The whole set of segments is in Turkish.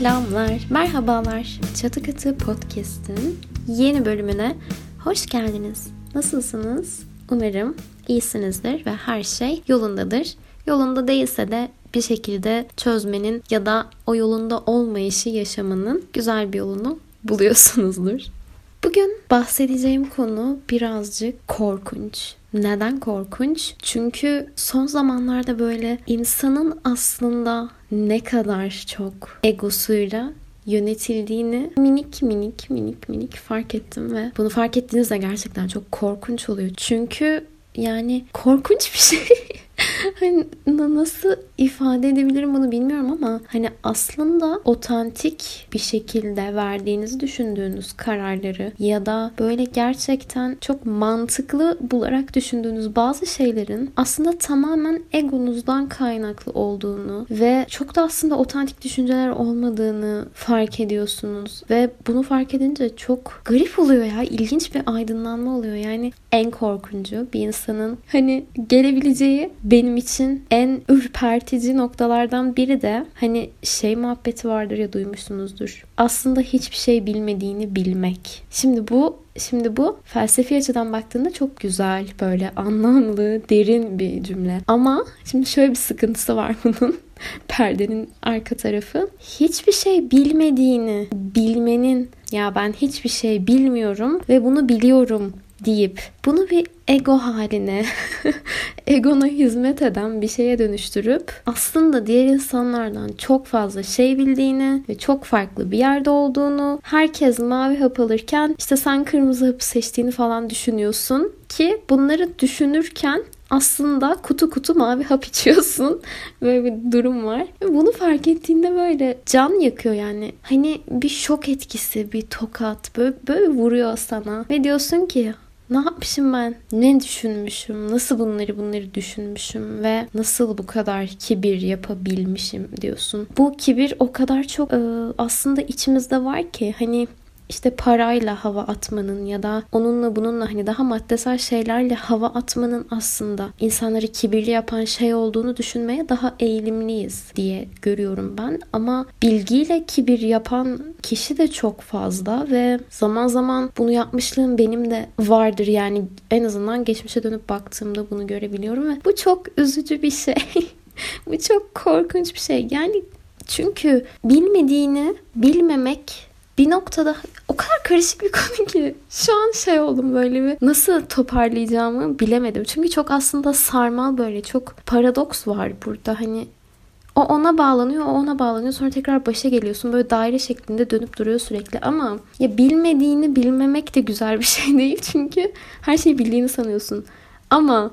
Selamlar, merhabalar. Çatı Katı Podcast'ın yeni bölümüne hoş geldiniz. Nasılsınız? Umarım iyisinizdir ve her şey yolundadır. Yolunda değilse de bir şekilde çözmenin ya da o yolunda olmayışı yaşamanın güzel bir yolunu buluyorsunuzdur. Bugün bahsedeceğim konu birazcık korkunç. Neden korkunç? Çünkü son zamanlarda böyle insanın aslında ne kadar çok egosuyla yönetildiğini minik minik minik minik fark ettim ve bunu fark ettiğinizde gerçekten çok korkunç oluyor. Çünkü yani korkunç bir şey. hani nasıl ifade edebilirim bunu bilmiyorum ama hani aslında otantik bir şekilde verdiğinizi düşündüğünüz kararları ya da böyle gerçekten çok mantıklı bularak düşündüğünüz bazı şeylerin aslında tamamen egonuzdan kaynaklı olduğunu ve çok da aslında otantik düşünceler olmadığını fark ediyorsunuz ve bunu fark edince çok garip oluyor ya ilginç bir aydınlanma oluyor. Yani en korkuncu bir insanın hani gelebileceği benim için en ürpertici noktalardan biri de hani şey muhabbeti vardır ya duymuşsunuzdur. Aslında hiçbir şey bilmediğini bilmek. Şimdi bu Şimdi bu felsefi açıdan baktığında çok güzel, böyle anlamlı, derin bir cümle. Ama şimdi şöyle bir sıkıntısı var bunun. Perdenin arka tarafı. Hiçbir şey bilmediğini bilmenin ya ben hiçbir şey bilmiyorum ve bunu biliyorum deyip bunu bir ego haline, egona hizmet eden bir şeye dönüştürüp aslında diğer insanlardan çok fazla şey bildiğini ve çok farklı bir yerde olduğunu, herkes mavi hap alırken işte sen kırmızı hapı seçtiğini falan düşünüyorsun ki bunları düşünürken aslında kutu kutu mavi hap içiyorsun. Böyle bir durum var. Bunu fark ettiğinde böyle can yakıyor yani. Hani bir şok etkisi, bir tokat böyle, böyle vuruyor sana. Ve diyorsun ki ne yapmışım ben? Ne düşünmüşüm? Nasıl bunları bunları düşünmüşüm ve nasıl bu kadar kibir yapabilmişim diyorsun. Bu kibir o kadar çok e, aslında içimizde var ki hani işte parayla hava atmanın ya da onunla bununla hani daha maddesel şeylerle hava atmanın aslında insanları kibirli yapan şey olduğunu düşünmeye daha eğilimliyiz diye görüyorum ben. Ama bilgiyle kibir yapan kişi de çok fazla ve zaman zaman bunu yapmışlığım benim de vardır. Yani en azından geçmişe dönüp baktığımda bunu görebiliyorum ve bu çok üzücü bir şey. bu çok korkunç bir şey. Yani çünkü bilmediğini bilmemek bir noktada o kadar karışık bir konu ki şu an şey oldum böyle bir nasıl toparlayacağımı bilemedim. Çünkü çok aslında sarmal böyle çok paradoks var burada. Hani o ona bağlanıyor, o ona bağlanıyor. Sonra tekrar başa geliyorsun. Böyle daire şeklinde dönüp duruyor sürekli. Ama ya bilmediğini bilmemek de güzel bir şey değil. Çünkü her şeyi bildiğini sanıyorsun. Ama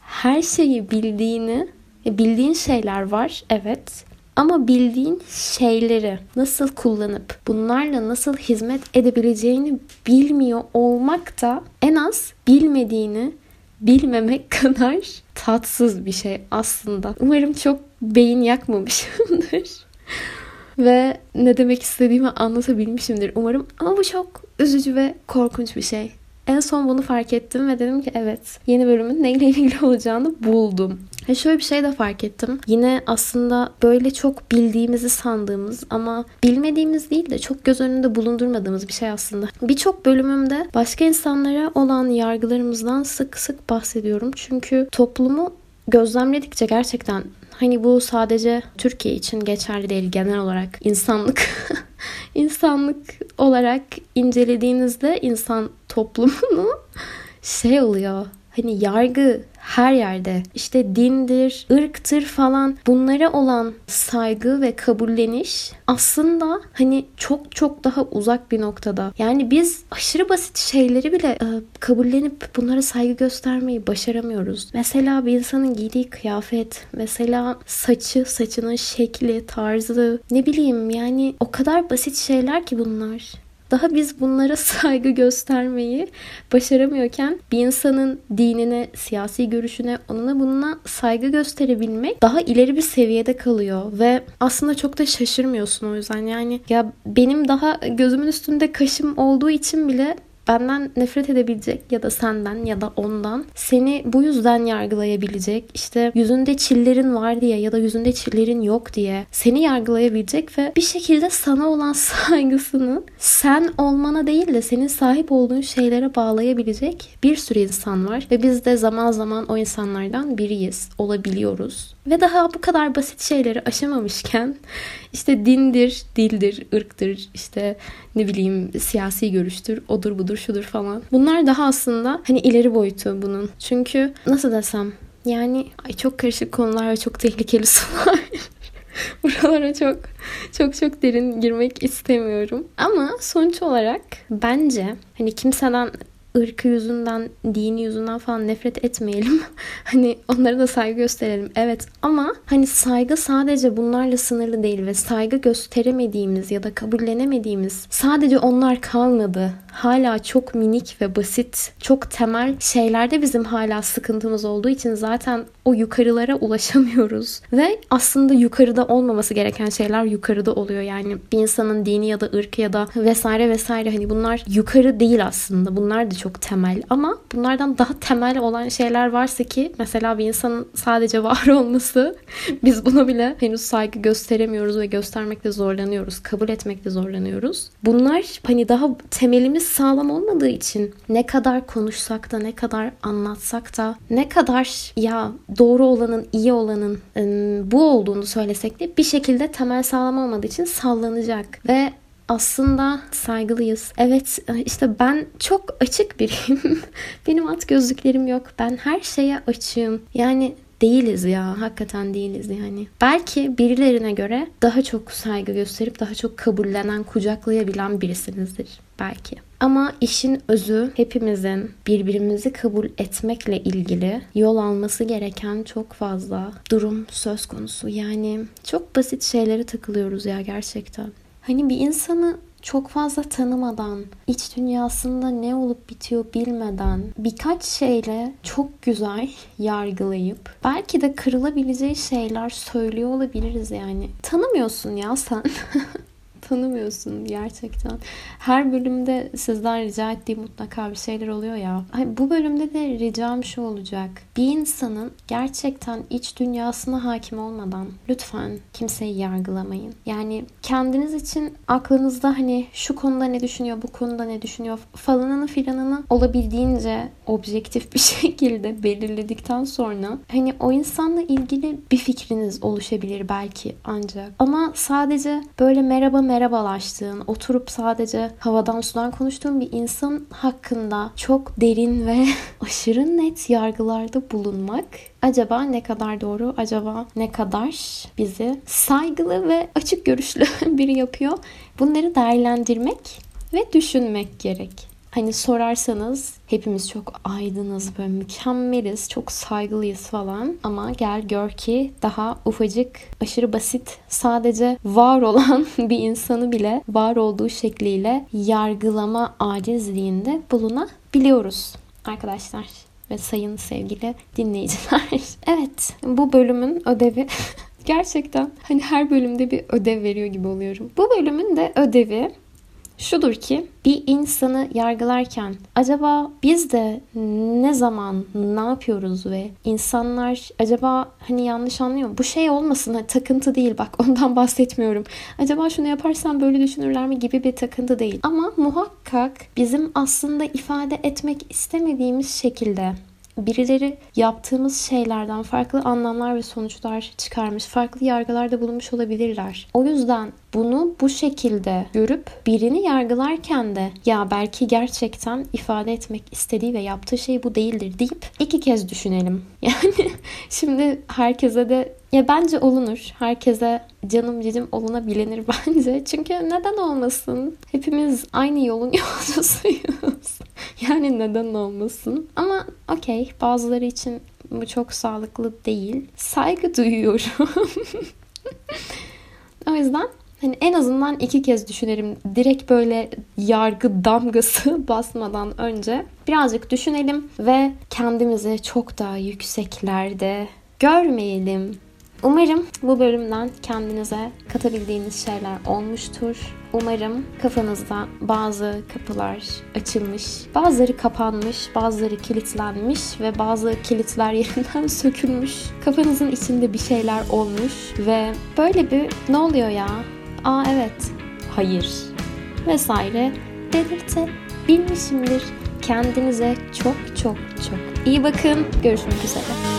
her şeyi bildiğini, bildiğin şeyler var. Evet. Ama bildiğin şeyleri nasıl kullanıp bunlarla nasıl hizmet edebileceğini bilmiyor olmak da en az bilmediğini bilmemek kadar tatsız bir şey aslında. Umarım çok beyin yakmamışımdır. ve ne demek istediğimi anlatabilmişimdir umarım. Ama bu çok üzücü ve korkunç bir şey. En son bunu fark ettim ve dedim ki evet yeni bölümün neyle ilgili olacağını buldum. Ve şöyle bir şey de fark ettim. Yine aslında böyle çok bildiğimizi sandığımız ama bilmediğimiz değil de çok göz önünde bulundurmadığımız bir şey aslında. Birçok bölümümde başka insanlara olan yargılarımızdan sık sık bahsediyorum. Çünkü toplumu gözlemledikçe gerçekten hani bu sadece Türkiye için geçerli değil genel olarak insanlık insanlık olarak incelediğinizde insan toplumunu şey oluyor hani yargı her yerde işte dindir, ırktır falan bunlara olan saygı ve kabulleniş aslında hani çok çok daha uzak bir noktada. Yani biz aşırı basit şeyleri bile e, kabullenip bunlara saygı göstermeyi başaramıyoruz. Mesela bir insanın giydiği kıyafet, mesela saçı, saçının şekli, tarzı, ne bileyim yani o kadar basit şeyler ki bunlar. Daha biz bunlara saygı göstermeyi başaramıyorken bir insanın dinine, siyasi görüşüne, onuna bununa saygı gösterebilmek daha ileri bir seviyede kalıyor ve aslında çok da şaşırmıyorsun o yüzden. Yani ya benim daha gözümün üstünde kaşım olduğu için bile benden nefret edebilecek ya da senden ya da ondan seni bu yüzden yargılayabilecek işte yüzünde çillerin var diye ya da yüzünde çillerin yok diye seni yargılayabilecek ve bir şekilde sana olan saygısını sen olmana değil de senin sahip olduğun şeylere bağlayabilecek bir sürü insan var ve biz de zaman zaman o insanlardan biriyiz olabiliyoruz. Ve daha bu kadar basit şeyleri aşamamışken işte dindir, dildir, ırktır, işte ne bileyim siyasi görüştür, odur budur şudur falan. Bunlar daha aslında hani ileri boyutu bunun. Çünkü nasıl desem yani ay çok karışık konular ve çok tehlikeli sular. Buralara çok çok çok derin girmek istemiyorum. Ama sonuç olarak bence hani kimseden ırkı yüzünden, dini yüzünden falan nefret etmeyelim. hani onlara da saygı gösterelim. Evet ama hani saygı sadece bunlarla sınırlı değil ve saygı gösteremediğimiz ya da kabullenemediğimiz sadece onlar kalmadı. Hala çok minik ve basit, çok temel şeylerde bizim hala sıkıntımız olduğu için zaten o yukarılara ulaşamıyoruz. Ve aslında yukarıda olmaması gereken şeyler yukarıda oluyor. Yani bir insanın dini ya da ırkı ya da vesaire vesaire hani bunlar yukarı değil aslında. Bunlar da çok temel ama bunlardan daha temel olan şeyler varsa ki mesela bir insanın sadece var olması biz buna bile henüz saygı gösteremiyoruz ve göstermekte zorlanıyoruz. Kabul etmekte zorlanıyoruz. Bunlar hani daha temelimiz sağlam olmadığı için ne kadar konuşsak da ne kadar anlatsak da ne kadar ya doğru olanın iyi olanın bu olduğunu söylesek de bir şekilde temel sağlam olmadığı için sallanacak ve aslında saygılıyız. Evet işte ben çok açık biriyim. Benim at gözlüklerim yok. Ben her şeye açığım. Yani değiliz ya. Hakikaten değiliz yani. Belki birilerine göre daha çok saygı gösterip daha çok kabullenen, kucaklayabilen birisinizdir. Belki. Ama işin özü hepimizin birbirimizi kabul etmekle ilgili yol alması gereken çok fazla durum söz konusu. Yani çok basit şeylere takılıyoruz ya gerçekten. Hani bir insanı çok fazla tanımadan, iç dünyasında ne olup bitiyor bilmeden birkaç şeyle çok güzel yargılayıp belki de kırılabileceği şeyler söylüyor olabiliriz yani. Tanımıyorsun ya sen. tanımıyorsun gerçekten. Her bölümde sizden rica ettiğim mutlaka bir şeyler oluyor ya. Bu bölümde de ricam şu olacak. Bir insanın gerçekten iç dünyasına hakim olmadan lütfen kimseyi yargılamayın. Yani kendiniz için aklınızda hani şu konuda ne düşünüyor, bu konuda ne düşünüyor falanını filanını olabildiğince objektif bir şekilde belirledikten sonra hani o insanla ilgili bir fikriniz oluşabilir belki ancak. Ama sadece böyle merhaba merhaba merhabalaştığın, oturup sadece havadan sudan konuştuğun bir insan hakkında çok derin ve aşırı net yargılarda bulunmak acaba ne kadar doğru, acaba ne kadar bizi saygılı ve açık görüşlü biri yapıyor? Bunları değerlendirmek ve düşünmek gerek. Hani sorarsanız hepimiz çok aydınız, böyle mükemmeliz, çok saygılıyız falan. Ama gel gör ki daha ufacık, aşırı basit, sadece var olan bir insanı bile var olduğu şekliyle yargılama acizliğinde bulunabiliyoruz arkadaşlar ve sayın sevgili dinleyiciler. evet bu bölümün ödevi gerçekten hani her bölümde bir ödev veriyor gibi oluyorum. Bu bölümün de ödevi şudur ki bir insanı yargılarken acaba biz de ne zaman ne yapıyoruz ve insanlar acaba hani yanlış anlıyor mu? Bu şey olmasın hani takıntı değil bak ondan bahsetmiyorum. Acaba şunu yaparsam böyle düşünürler mi gibi bir takıntı değil. Ama muhakkak bizim aslında ifade etmek istemediğimiz şekilde birileri yaptığımız şeylerden farklı anlamlar ve sonuçlar çıkarmış, farklı yargılarda bulunmuş olabilirler. O yüzden bunu bu şekilde görüp birini yargılarken de ya belki gerçekten ifade etmek istediği ve yaptığı şey bu değildir deyip iki kez düşünelim. Yani şimdi herkese de ya bence olunur. Herkese canım cicim olunabilir bence. Çünkü neden olmasın? Hepimiz aynı yolun yolcusuyuz. yani neden olmasın? Ama okey bazıları için bu çok sağlıklı değil. Saygı duyuyorum. o yüzden Hani en azından iki kez düşünelim. Direkt böyle yargı damgası basmadan önce birazcık düşünelim ve kendimizi çok daha yükseklerde görmeyelim. Umarım bu bölümden kendinize katabildiğiniz şeyler olmuştur. Umarım kafanızda bazı kapılar açılmış, bazıları kapanmış, bazıları kilitlenmiş ve bazı kilitler yerinden sökülmüş. Kafanızın içinde bir şeyler olmuş ve böyle bir ne oluyor ya? Aa evet, hayır vesaire delirte bilmişimdir. Kendinize çok çok çok iyi bakın. Görüşmek üzere.